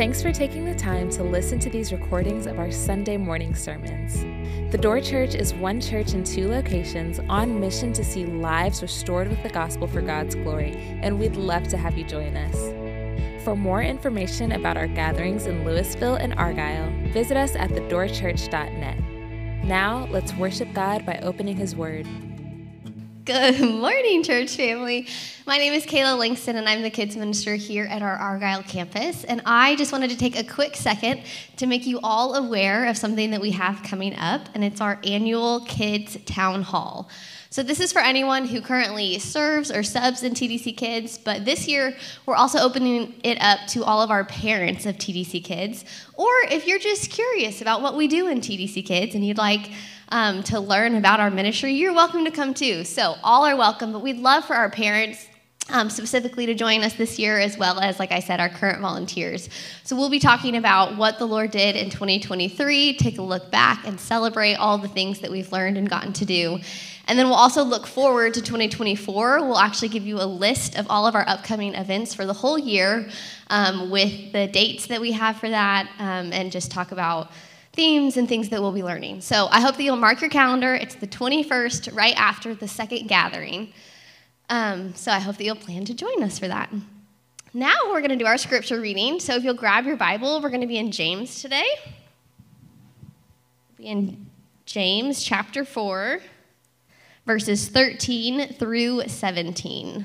Thanks for taking the time to listen to these recordings of our Sunday morning sermons. The Door Church is one church in two locations on mission to see lives restored with the gospel for God's glory, and we'd love to have you join us. For more information about our gatherings in Louisville and Argyle, visit us at thedoorchurch.net. Now, let's worship God by opening His Word. Good morning, church family. My name is Kayla Langston, and I'm the kids minister here at our Argyle campus. And I just wanted to take a quick second to make you all aware of something that we have coming up, and it's our annual Kids Town Hall. So, this is for anyone who currently serves or subs in TDC Kids, but this year we're also opening it up to all of our parents of TDC Kids. Or if you're just curious about what we do in TDC Kids and you'd like um, to learn about our ministry, you're welcome to come too. So, all are welcome, but we'd love for our parents um, specifically to join us this year, as well as, like I said, our current volunteers. So, we'll be talking about what the Lord did in 2023, take a look back, and celebrate all the things that we've learned and gotten to do. And then we'll also look forward to 2024. We'll actually give you a list of all of our upcoming events for the whole year um, with the dates that we have for that, um, and just talk about themes and things that we'll be learning. So I hope that you'll mark your calendar. It's the 21st, right after the second gathering. Um, so I hope that you'll plan to join us for that. Now we're going to do our scripture reading. So if you'll grab your Bible, we're going to be in James today. We'll be in James chapter 4, verses 13 through 17.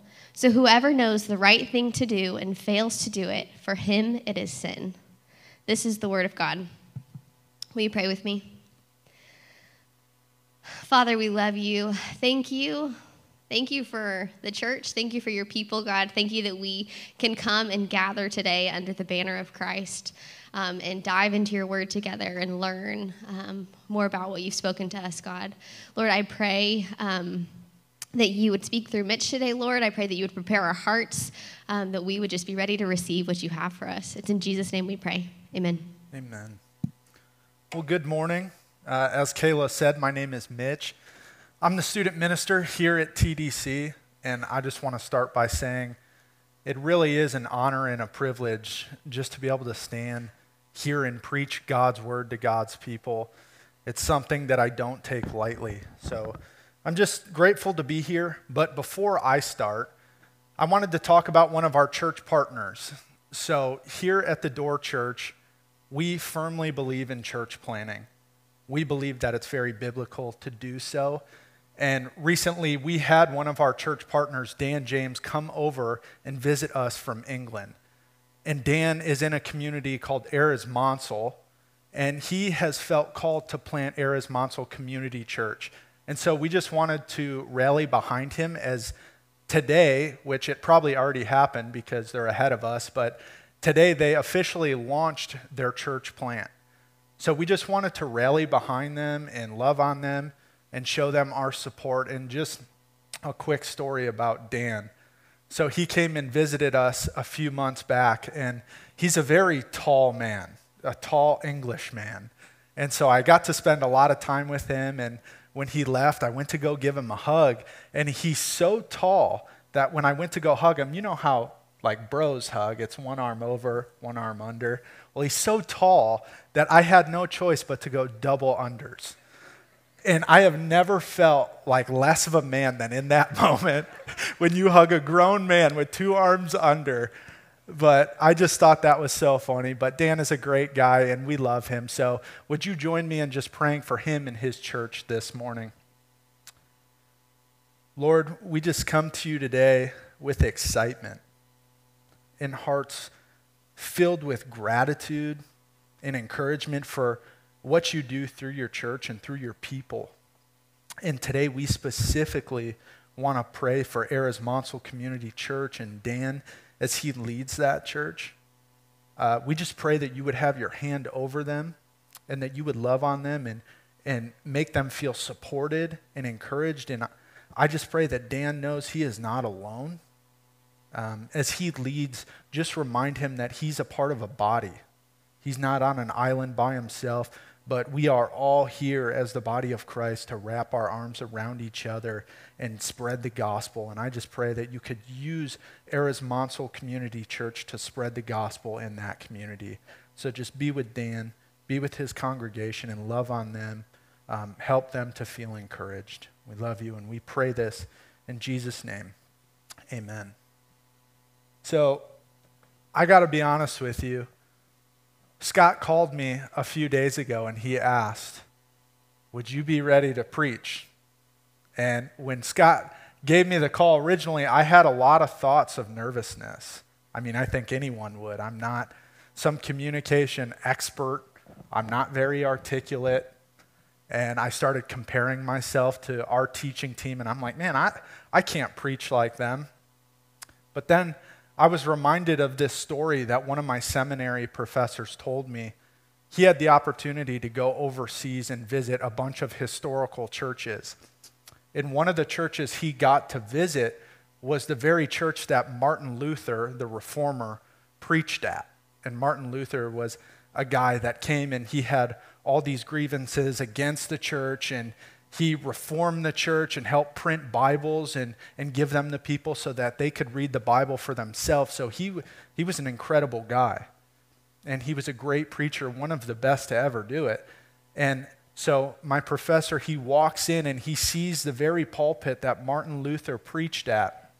So whoever knows the right thing to do and fails to do it, for him it is sin. This is the word of God. Will you pray with me? Father, we love you. Thank you. Thank you for the church. Thank you for your people, God. Thank you that we can come and gather today under the banner of Christ um, and dive into your word together and learn um, more about what you've spoken to us, God. Lord, I pray. Um, that you would speak through Mitch today, Lord. I pray that you would prepare our hearts, um, that we would just be ready to receive what you have for us. It's in Jesus' name we pray. Amen. Amen. Well, good morning. Uh, as Kayla said, my name is Mitch. I'm the student minister here at TDC, and I just want to start by saying it really is an honor and a privilege just to be able to stand here and preach God's word to God's people. It's something that I don't take lightly. So, I'm just grateful to be here, but before I start, I wanted to talk about one of our church partners. So, here at the Door Church, we firmly believe in church planting. We believe that it's very biblical to do so. And recently, we had one of our church partners, Dan James, come over and visit us from England. And Dan is in a community called Erasmonsel, and he has felt called to plant Erasmonsel Community Church. And so we just wanted to rally behind him as today, which it probably already happened because they're ahead of us, but today they officially launched their church plant. So we just wanted to rally behind them and love on them and show them our support. And just a quick story about Dan. So he came and visited us a few months back, and he's a very tall man, a tall English man. And so I got to spend a lot of time with him and when he left, I went to go give him a hug, and he's so tall that when I went to go hug him, you know how like bros hug, it's one arm over, one arm under. Well, he's so tall that I had no choice but to go double unders. And I have never felt like less of a man than in that moment when you hug a grown man with two arms under but I just thought that was so funny. But Dan is a great guy and we love him. So would you join me in just praying for him and his church this morning? Lord, we just come to you today with excitement in hearts filled with gratitude and encouragement for what you do through your church and through your people. And today we specifically want to pray for Erasmonsel Community Church and Dan as he leads that church. uh, we just pray that you would have your hand over them and that you would love on them and, and make them feel supported and encouraged. And I just pray that Dan knows he is not alone. Um, as he leads, just remind him that he's a part of a body. He's not on an island by himself, but we are all here as the body of Christ to wrap our arms around each other and spread the gospel. And I just pray that you could use Era's Community Church to spread the gospel in that community. So just be with Dan, be with his congregation, and love on them. Um, help them to feel encouraged. We love you, and we pray this in Jesus' name. Amen. So, I got to be honest with you. Scott called me a few days ago and he asked, Would you be ready to preach? And when Scott gave me the call originally, I had a lot of thoughts of nervousness. I mean, I think anyone would. I'm not some communication expert, I'm not very articulate. And I started comparing myself to our teaching team, and I'm like, man, I, I can't preach like them. But then I was reminded of this story that one of my seminary professors told me. He had the opportunity to go overseas and visit a bunch of historical churches. In one of the churches he got to visit was the very church that Martin Luther, the reformer, preached at. And Martin Luther was a guy that came and he had all these grievances against the church and he reformed the church and helped print Bibles and, and give them to people so that they could read the Bible for themselves. So he, he was an incredible guy. And he was a great preacher, one of the best to ever do it. And so my professor, he walks in and he sees the very pulpit that Martin Luther preached at.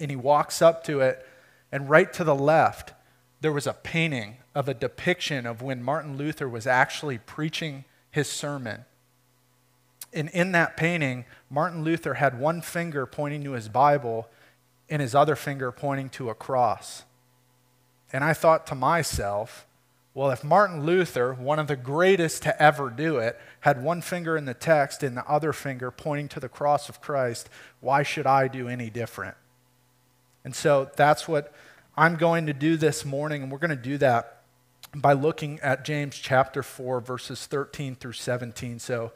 And he walks up to it, and right to the left, there was a painting of a depiction of when Martin Luther was actually preaching his sermon. And in that painting, Martin Luther had one finger pointing to his Bible and his other finger pointing to a cross. And I thought to myself, well, if Martin Luther, one of the greatest to ever do it, had one finger in the text and the other finger pointing to the cross of Christ, why should I do any different? And so that's what I'm going to do this morning, and we're going to do that by looking at James chapter 4, verses 13 through 17. So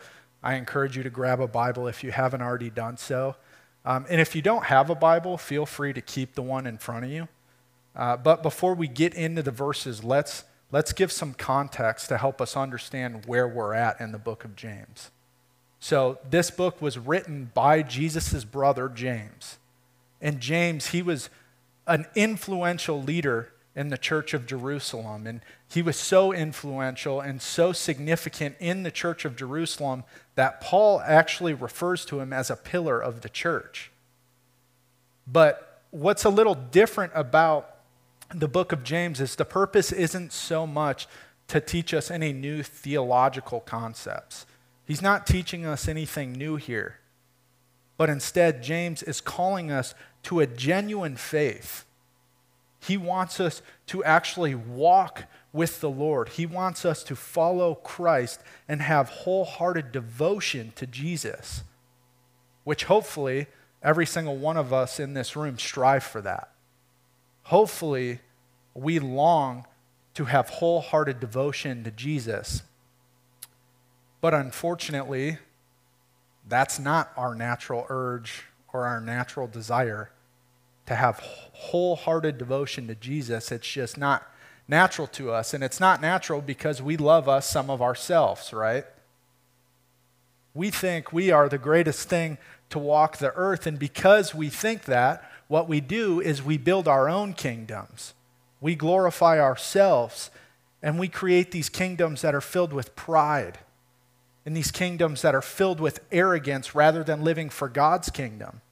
I encourage you to grab a Bible if you haven't already done so. Um, and if you don't have a Bible, feel free to keep the one in front of you. Uh, but before we get into the verses, let's, let's give some context to help us understand where we're at in the book of James. So, this book was written by Jesus' brother, James. And James, he was an influential leader in the church of Jerusalem. And he was so influential and so significant in the church of Jerusalem that Paul actually refers to him as a pillar of the church. But what's a little different about the book of James is the purpose isn't so much to teach us any new theological concepts. He's not teaching us anything new here. But instead, James is calling us to a genuine faith he wants us to actually walk with the Lord. He wants us to follow Christ and have wholehearted devotion to Jesus, which hopefully every single one of us in this room strive for that. Hopefully, we long to have wholehearted devotion to Jesus. But unfortunately, that's not our natural urge or our natural desire to have wholehearted devotion to Jesus. It's just not natural to us. And it's not natural because we love us some of ourselves, right? We think we are the greatest thing to walk the earth. And because we think that, what we do is we build our own kingdoms. We glorify ourselves and we create these kingdoms that are filled with pride and these kingdoms that are filled with arrogance rather than living for God's kingdom.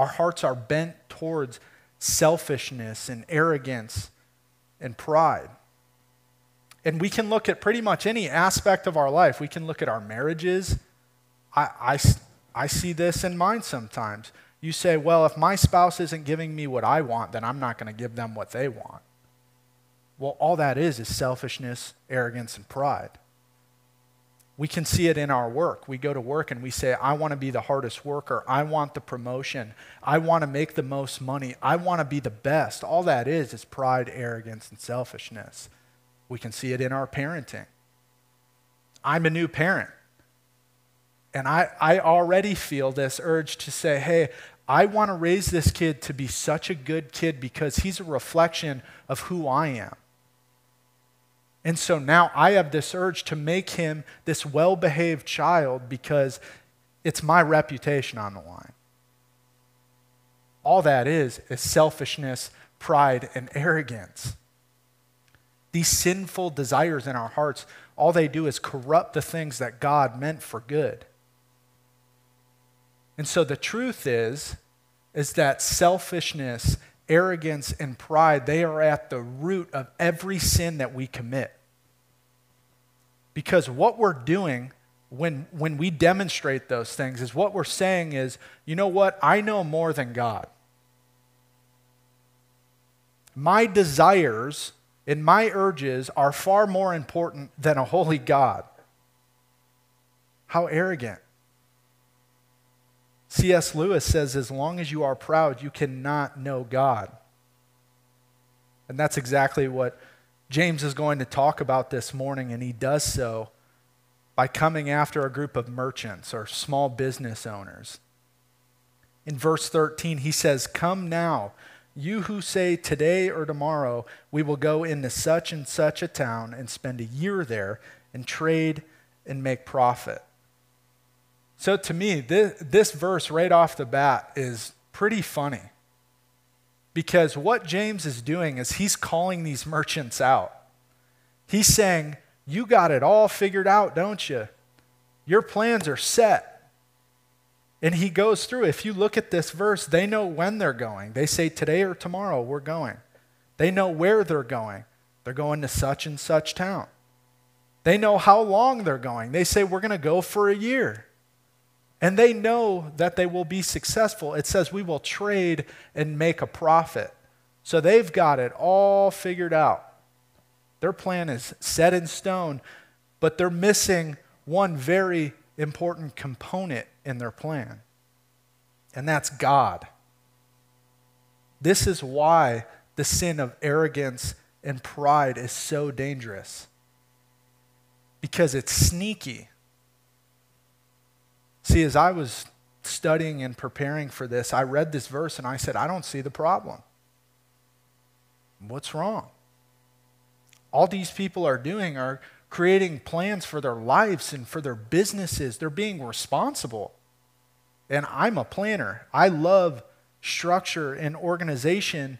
Our hearts are bent towards selfishness and arrogance and pride. And we can look at pretty much any aspect of our life. We can look at our marriages. I, I, I see this in mine sometimes. You say, well, if my spouse isn't giving me what I want, then I'm not going to give them what they want. Well, all that is is selfishness, arrogance, and pride. We can see it in our work. We go to work and we say, I want to be the hardest worker. I want the promotion. I want to make the most money. I want to be the best. All that is is pride, arrogance, and selfishness. We can see it in our parenting. I'm a new parent. And I, I already feel this urge to say, hey, I want to raise this kid to be such a good kid because he's a reflection of who I am. And so now I have this urge to make him this well behaved child because it's my reputation on the line. All that is is selfishness, pride, and arrogance. These sinful desires in our hearts, all they do is corrupt the things that God meant for good. And so the truth is is that selfishness arrogance, and pride, they are at the root of every sin that we commit. Because what we're doing when, when we demonstrate those things is what we're saying is, you know what? I know more than God. My desires and my urges are far more important than a holy God. How arrogant. C.S. Lewis says, as long as you are proud, you cannot know God. And that's exactly what James is going to talk about this morning, and he does so by coming after a group of merchants or small business owners. In verse 13, he says, Come now, you who say today or tomorrow we will go into such and such a town and spend a year there and trade and make profit. So to me, this, this verse right off the bat is pretty funny. Because what James is doing is he's calling these merchants out. He's saying, You got it all figured out, don't you? Your plans are set. And he goes through, if you look at this verse, they know when they're going. They say, Today or tomorrow, we're going. They know where they're going. They're going to such and such town. They know how long they're going. They say, We're going to go for a year and they know that they will be successful. It says we will trade and make a profit. So they've got it all figured out. Their plan is set in stone, but they're missing one very important component in their plan, and that's God. This is why the sin of arrogance and pride is so dangerous because it's sneaky. See, as I was studying and preparing for this, I read this verse and I said, I don't see the problem. What's wrong? All these people are doing are creating plans for their lives and for their businesses. They're being responsible. And I'm a planner. I love structure and organization.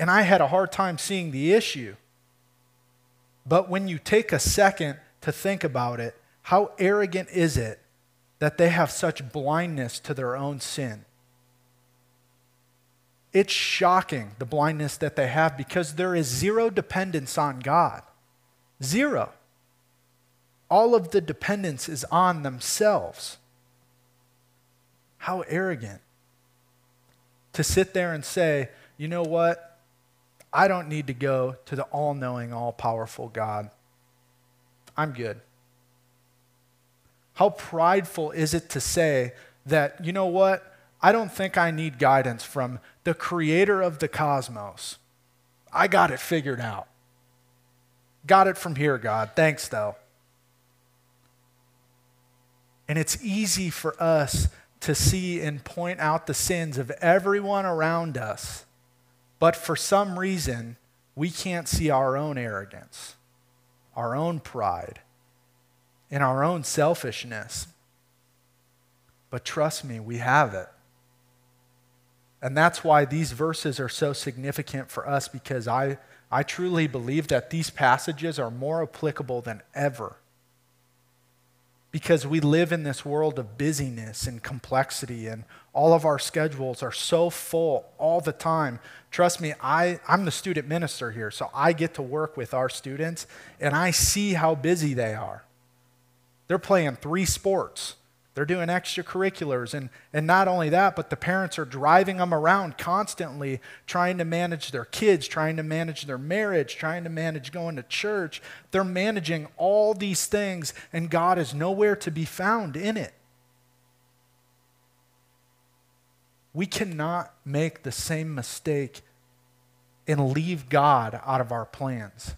And I had a hard time seeing the issue. But when you take a second to think about it, how arrogant is it that they have such blindness to their own sin. It's shocking the blindness that they have because there is zero dependence on God. Zero. All of the dependence is on themselves. How arrogant to sit there and say, you know what? I don't need to go to the all knowing, all powerful God. I'm good. How prideful is it to say that, you know what? I don't think I need guidance from the creator of the cosmos. I got it figured out. Got it from here, God. Thanks, though. And it's easy for us to see and point out the sins of everyone around us. But for some reason, we can't see our own arrogance, our own pride, in our own selfishness. But trust me, we have it. And that's why these verses are so significant for us because I, I truly believe that these passages are more applicable than ever. Because we live in this world of busyness and complexity, and all of our schedules are so full all the time. Trust me, I, I'm the student minister here, so I get to work with our students, and I see how busy they are. They're playing three sports They're doing extracurriculars. And, and not only that, but the parents are driving them around constantly, trying to manage their kids, trying to manage their marriage, trying to manage going to church. They're managing all these things, and God is nowhere to be found in it. We cannot make the same mistake and leave God out of our plans.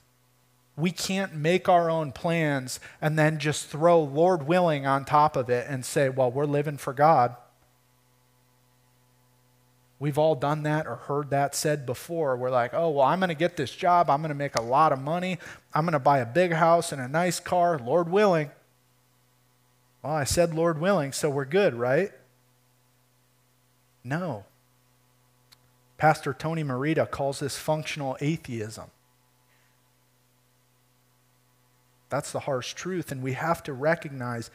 We can't make our own plans and then just throw Lord willing on top of it and say, well, we're living for God. We've all done that or heard that said before. We're like, oh, well, I'm going to get this job. I'm going to make a lot of money. I'm going to buy a big house and a nice car, Lord willing. Well, I said Lord willing, so we're good, right? No. Pastor Tony Merida calls this functional atheism. That's the harsh truth. And we have to recognize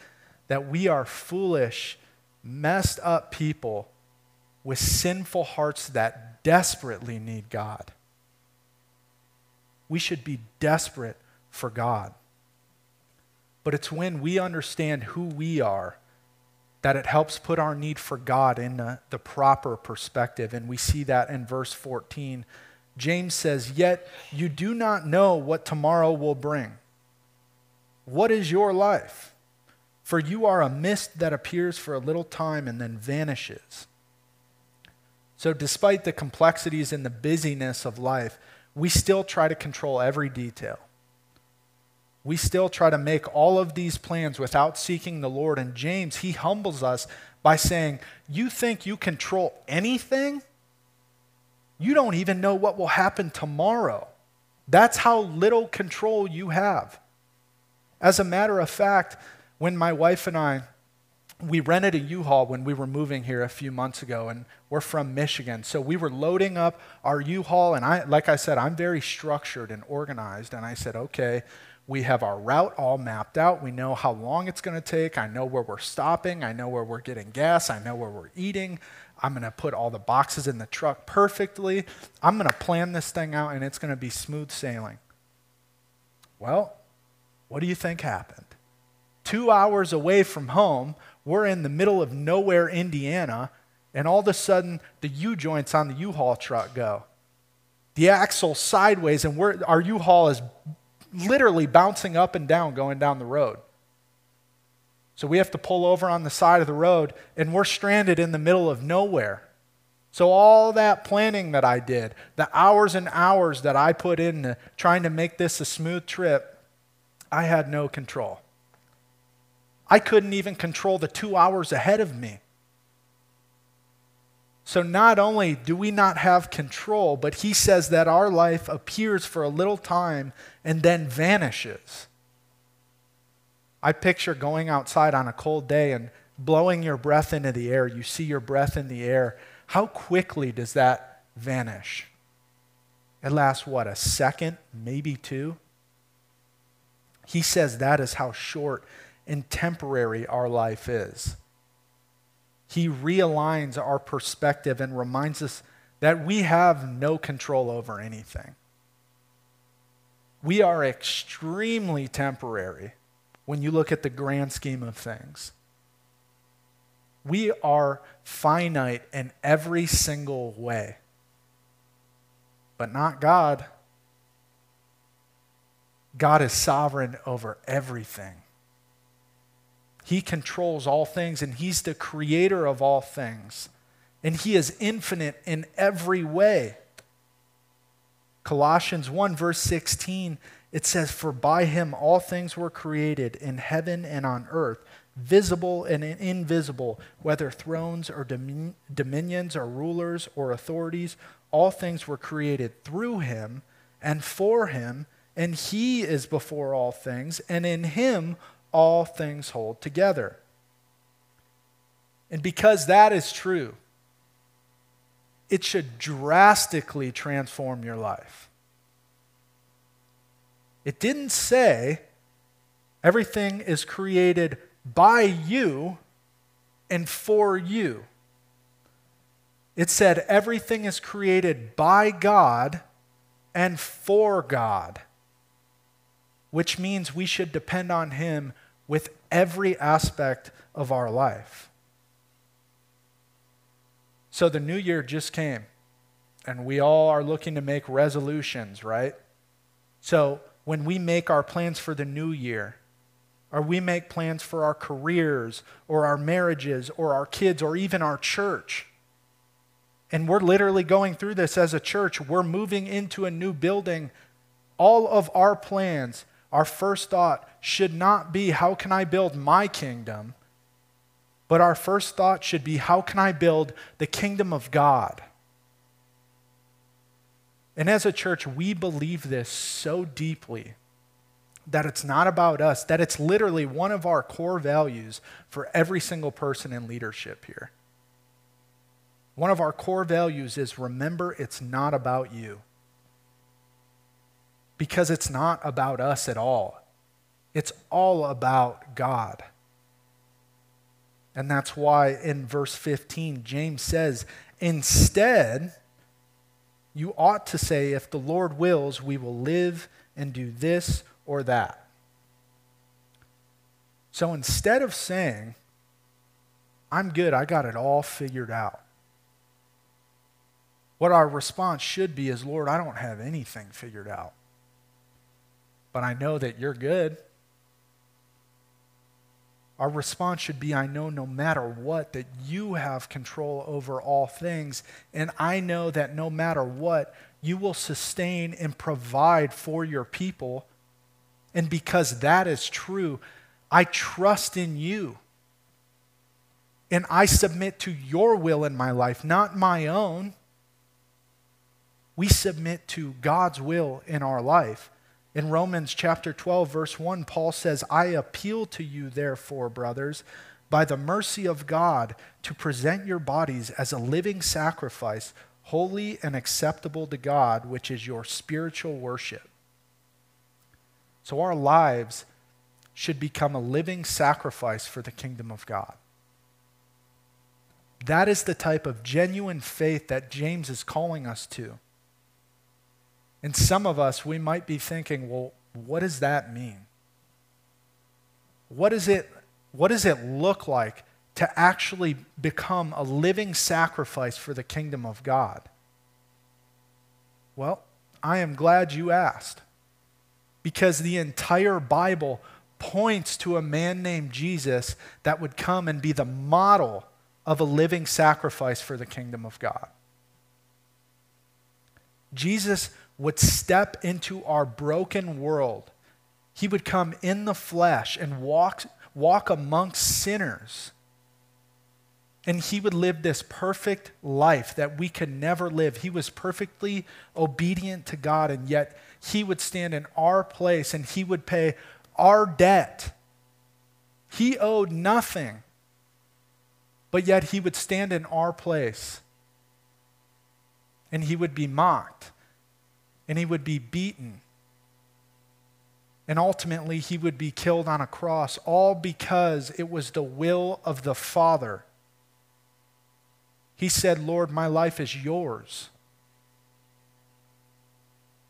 that we are foolish, messed up people with sinful hearts that desperately need God. We should be desperate for God. But it's when we understand who we are that it helps put our need for God in the, the proper perspective. And we see that in verse 14. James says, Yet you do not know what tomorrow will bring. What is your life? For you are a mist that appears for a little time and then vanishes. So, despite the complexities and the busyness of life, we still try to control every detail. We still try to make all of these plans without seeking the Lord. And James, he humbles us by saying, You think you control anything? You don't even know what will happen tomorrow. That's how little control you have. As a matter of fact, when my wife and I, we rented a U-Haul when we were moving here a few months ago, and we're from Michigan. So we were loading up our U-Haul, and I, like I said, I'm very structured and organized. And I said, okay, we have our route all mapped out. We know how long it's going to take. I know where we're stopping. I know where we're getting gas. I know where we're eating. I'm going to put all the boxes in the truck perfectly. I'm going to plan this thing out, and it's going to be smooth sailing. Well, what do you think happened? Two hours away from home, we're in the middle of nowhere, Indiana, and all of a sudden the U joints on the U Haul truck go. The axle sideways, and our U Haul is literally bouncing up and down going down the road. So we have to pull over on the side of the road, and we're stranded in the middle of nowhere. So, all that planning that I did, the hours and hours that I put into trying to make this a smooth trip, I had no control. I couldn't even control the two hours ahead of me. So, not only do we not have control, but he says that our life appears for a little time and then vanishes. I picture going outside on a cold day and blowing your breath into the air. You see your breath in the air. How quickly does that vanish? It lasts, what, a second, maybe two? He says that is how short and temporary our life is. He realigns our perspective and reminds us that we have no control over anything. We are extremely temporary when you look at the grand scheme of things. We are finite in every single way, but not God. God is sovereign over everything. He controls all things, and He's the creator of all things. And He is infinite in every way. Colossians 1, verse 16, it says, For by Him all things were created in heaven and on earth, visible and invisible, whether thrones or dominions or rulers or authorities, all things were created through Him and for Him and he is before all things, and in him all things hold together. And because that is true, it should drastically transform your life. It didn't say everything is created by you and for you. It said everything is created by God and for God which means we should depend on Him with every aspect of our life. So the new year just came, and we all are looking to make resolutions, right? So when we make our plans for the new year, or we make plans for our careers, or our marriages, or our kids, or even our church, and we're literally going through this as a church, we're moving into a new building. All of our plans, our first thought should not be, how can I build my kingdom? But our first thought should be, how can I build the kingdom of God? And as a church, we believe this so deeply that it's not about us, that it's literally one of our core values for every single person in leadership here. One of our core values is remember it's not about you. Because it's not about us at all. It's all about God. And that's why in verse 15, James says, instead, you ought to say, if the Lord wills, we will live and do this or that. So instead of saying, I'm good, I got it all figured out, what our response should be is, Lord, I don't have anything figured out, but I know that you're good. Our response should be I know no matter what that you have control over all things. And I know that no matter what, you will sustain and provide for your people. And because that is true, I trust in you. And I submit to your will in my life, not my own. We submit to God's will in our life. In Romans chapter 12, verse 1, Paul says, I appeal to you, therefore, brothers, by the mercy of God, to present your bodies as a living sacrifice, holy and acceptable to God, which is your spiritual worship. So our lives should become a living sacrifice for the kingdom of God. That is the type of genuine faith that James is calling us to. And some of us, we might be thinking, well, what does that mean? What, is it, what does it look like to actually become a living sacrifice for the kingdom of God? Well, I am glad you asked because the entire Bible points to a man named Jesus that would come and be the model of a living sacrifice for the kingdom of God. Jesus would step into our broken world. He would come in the flesh and walk, walk amongst sinners. And he would live this perfect life that we could never live. He was perfectly obedient to God, and yet he would stand in our place and he would pay our debt. He owed nothing, but yet he would stand in our place and he would be mocked and he would be beaten. And ultimately, he would be killed on a cross, all because it was the will of the Father. He said, Lord, my life is yours.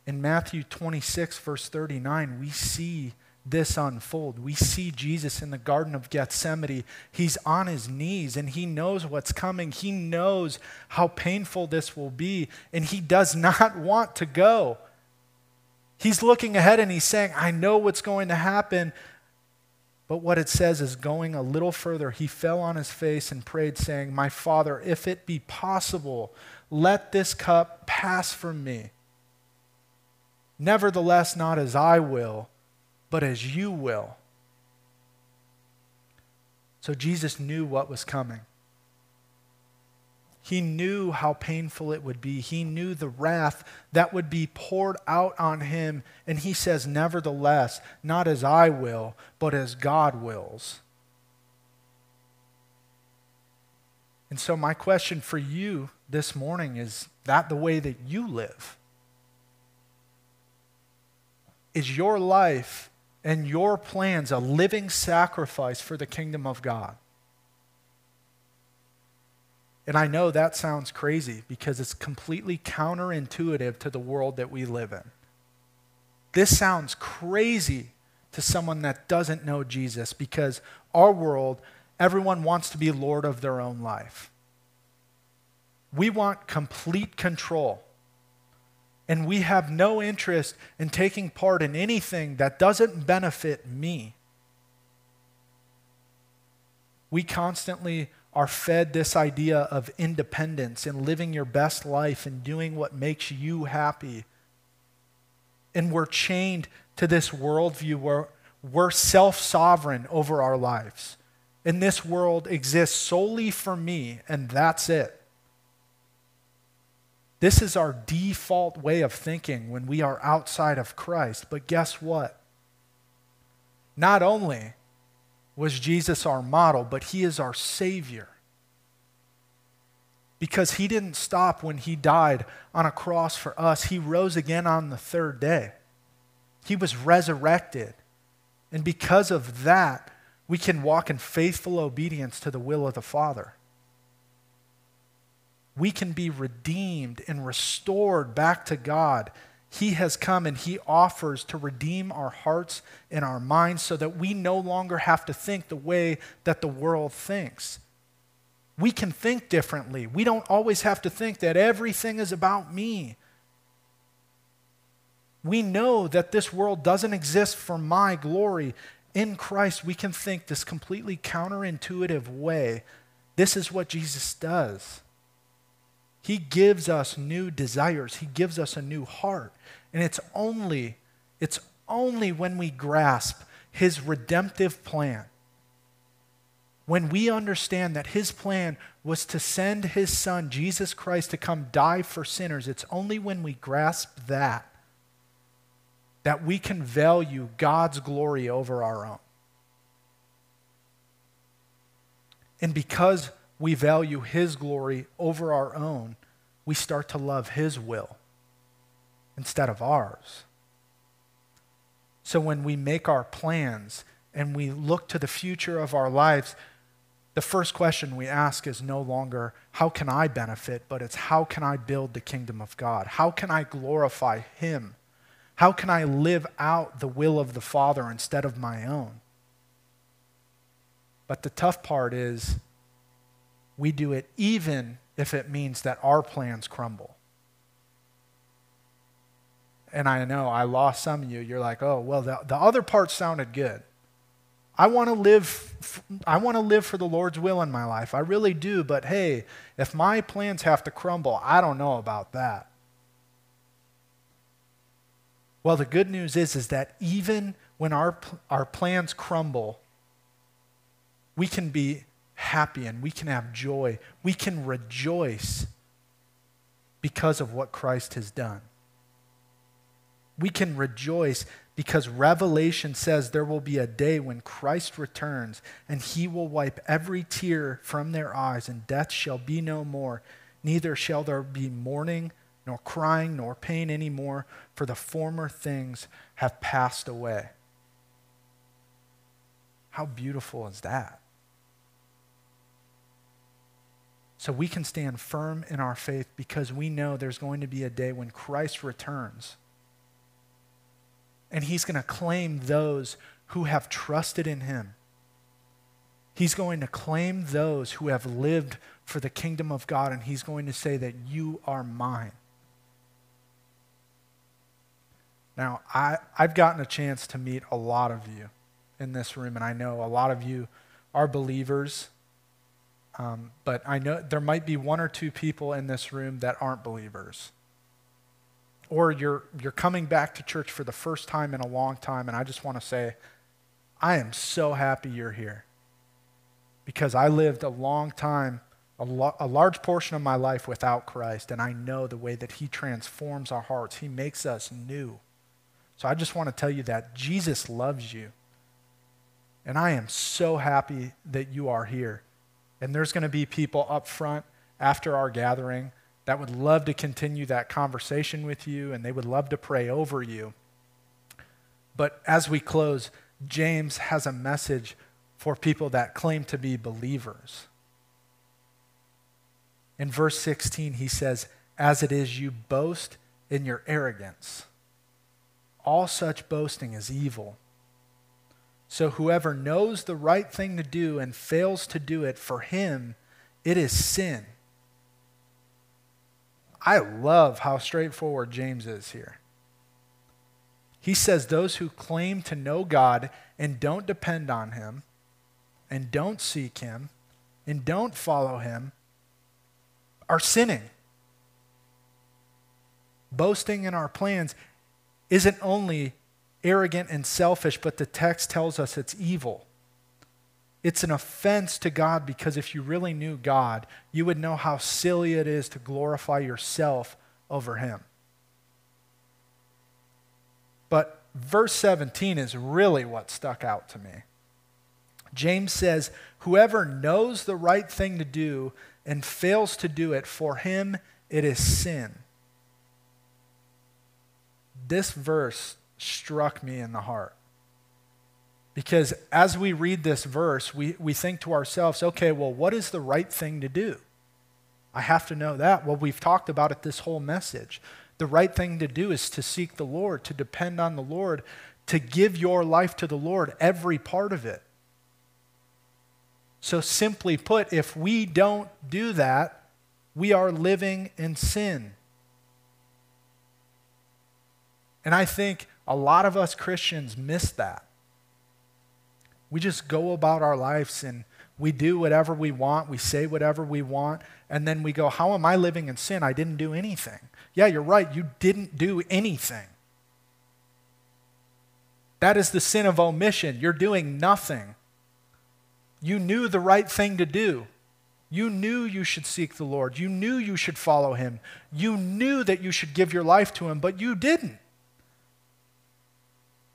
In Matthew 26, verse 39, we see this unfold. We see Jesus in the Garden of Gethsemane. He's on his knees and he knows what's coming. He knows how painful this will be, and he does not want to go. He's looking ahead and he's saying, I know what's going to happen. But what it says is going a little further. He fell on his face and prayed, saying, My Father, if it be possible, let this cup pass from me. Nevertheless, not as I will but as you will. So Jesus knew what was coming. He knew how painful it would be. He knew the wrath that would be poured out on him. And he says, Nevertheless, not as I will, but as God wills. And so, my question for you this morning is that the way that you live? Is your life and your plans a living sacrifice for the kingdom of God. And I know that sounds crazy because it's completely counterintuitive to the world that we live in. This sounds crazy to someone that doesn't know Jesus because our world, everyone wants to be Lord of their own life. We want complete control. And we have no interest in taking part in anything that doesn't benefit me. We constantly are fed this idea of independence and living your best life and doing what makes you happy. And we're chained to this worldview where we're self sovereign over our lives. And this world exists solely for me, and that's it. This is our default way of thinking when we are outside of Christ. But guess what? Not only was Jesus our model, but he is our Savior. Because he didn't stop when he died on a cross for us, he rose again on the third day. He was resurrected. And because of that, we can walk in faithful obedience to the will of the Father. We can be redeemed and restored back to God. He has come and He offers to redeem our hearts and our minds so that we no longer have to think the way that the world thinks. We can think differently. We don't always have to think that everything is about me. We know that this world doesn't exist for my glory. In Christ, we can think this completely counterintuitive way. This is what Jesus does. He gives us new desires. He gives us a new heart. And it's only it's only when we grasp his redemptive plan. When we understand that his plan was to send his son Jesus Christ to come die for sinners, it's only when we grasp that that we can value God's glory over our own. And because we value His glory over our own, we start to love His will instead of ours. So when we make our plans and we look to the future of our lives, the first question we ask is no longer, how can I benefit, but it's, how can I build the kingdom of God? How can I glorify Him? How can I live out the will of the Father instead of my own? But the tough part is we do it even if it means that our plans crumble. And I know I lost some of you. You're like, oh, well, the, the other part sounded good. I want to live I want to live for the Lord's will in my life. I really do, but hey, if my plans have to crumble, I don't know about that. Well, the good news is, is that even when our, our plans crumble, we can be happy and we can have joy. We can rejoice because of what Christ has done. We can rejoice because Revelation says there will be a day when Christ returns and he will wipe every tear from their eyes, and death shall be no more. Neither shall there be mourning, nor crying, nor pain anymore, for the former things have passed away. How beautiful is that? So we can stand firm in our faith because we know there's going to be a day when Christ returns. And he's going to claim those who have trusted in him. He's going to claim those who have lived for the kingdom of God, and he's going to say that you are mine. Now, I, I've gotten a chance to meet a lot of you in this room, and I know a lot of you are believers. Um, but I know there might be one or two people in this room that aren't believers. Or you're, you're coming back to church for the first time in a long time, and I just want to say, I am so happy you're here. Because I lived a long time, a, lo- a large portion of my life without Christ, and I know the way that He transforms our hearts. He makes us new. So I just want to tell you that Jesus loves you. And I am so happy that you are here. And there's going to be people up front after our gathering that would love to continue that conversation with you and they would love to pray over you. But as we close, James has a message for people that claim to be believers. In verse 16, he says, As it is, you boast in your arrogance. All such boasting is evil. So whoever knows the right thing to do and fails to do it, for him it is sin. I love how straightforward James is here. He says those who claim to know God and don't depend on him and don't seek him and don't follow him are sinning. Boasting in our plans isn't only arrogant and selfish, but the text tells us it's evil. It's an offense to God because if you really knew God, you would know how silly it is to glorify yourself over Him. But verse 17 is really what stuck out to me. James says, Whoever knows the right thing to do and fails to do it, for him it is sin. This verse struck me in the heart. Because as we read this verse, we, we think to ourselves, okay, well, what is the right thing to do? I have to know that. Well, we've talked about it this whole message. The right thing to do is to seek the Lord, to depend on the Lord, to give your life to the Lord, every part of it. So, simply put, if we don't do that, we are living in sin. And I think a lot of us Christians miss that. We just go about our lives and we do whatever we want, we say whatever we want, and then we go, How am I living in sin? I didn't do anything. Yeah, you're right, you didn't do anything. That is the sin of omission. You're doing nothing. You knew the right thing to do. You knew you should seek the Lord. You knew you should follow Him. You knew that you should give your life to Him, but you didn't.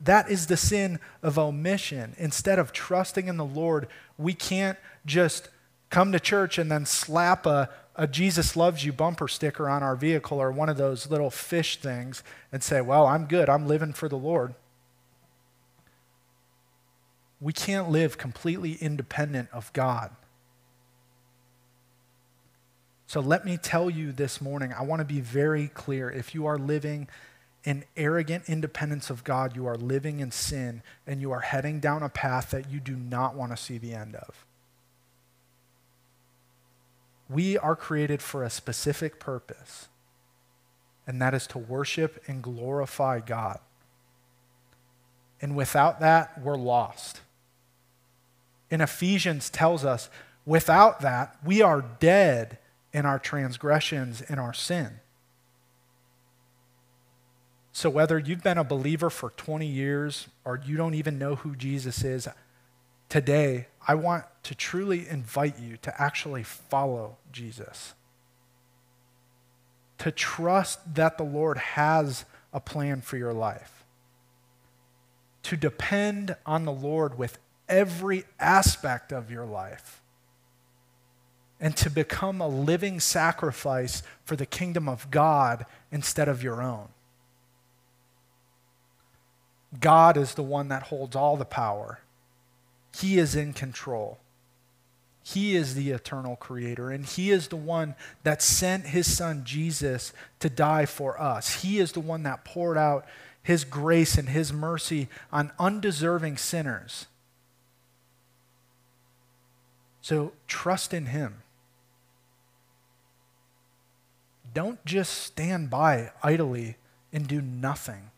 That is the sin of omission. Instead of trusting in the Lord, we can't just come to church and then slap a, a Jesus loves you bumper sticker on our vehicle or one of those little fish things and say, Well, I'm good. I'm living for the Lord. We can't live completely independent of God. So let me tell you this morning, I want to be very clear. If you are living in arrogant independence of God, you are living in sin and you are heading down a path that you do not want to see the end of. We are created for a specific purpose, and that is to worship and glorify God. And without that, we're lost in Ephesians tells us without that, we are dead in our transgressions and our sin. So, whether you've been a believer for 20 years or you don't even know who Jesus is, today I want to truly invite you to actually follow Jesus. To trust that the Lord has a plan for your life. To depend on the Lord with every aspect of your life and to become a living sacrifice for the kingdom of God instead of your own. God is the one that holds all the power. He is in control. He is the eternal creator, and He is the one that sent His Son Jesus to die for us. He is the one that poured out His grace and His mercy on undeserving sinners. So trust in Him. Don't just stand by idly and do nothing,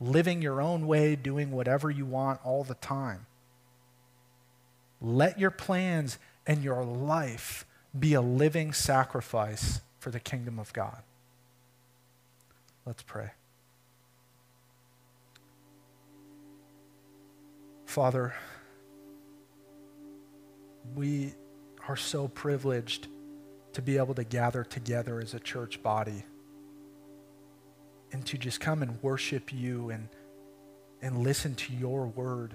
living your own way, doing whatever you want all the time. Let your plans and your life be a living sacrifice for the kingdom of God. Let's pray. Father, we are so privileged to be able to gather together as a church body and to just come and worship you and, and listen to your word.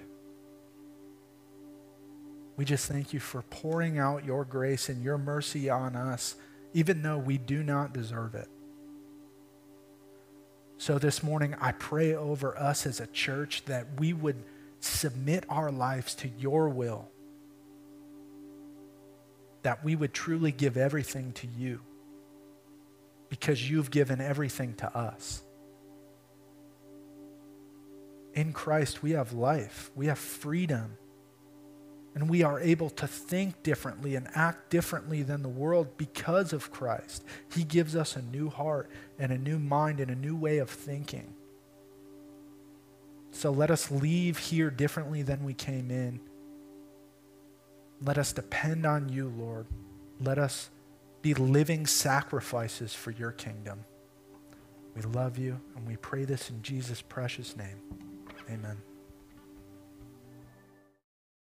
We just thank you for pouring out your grace and your mercy on us, even though we do not deserve it. So this morning, I pray over us as a church that we would submit our lives to your will that we would truly give everything to you because you've given everything to us. In Christ, we have life, we have freedom, and we are able to think differently and act differently than the world because of Christ. He gives us a new heart and a new mind and a new way of thinking. So let us leave here differently than we came in. Let us depend on you, Lord. Let us be living sacrifices for your kingdom. We love you and we pray this in Jesus' precious name. Amen.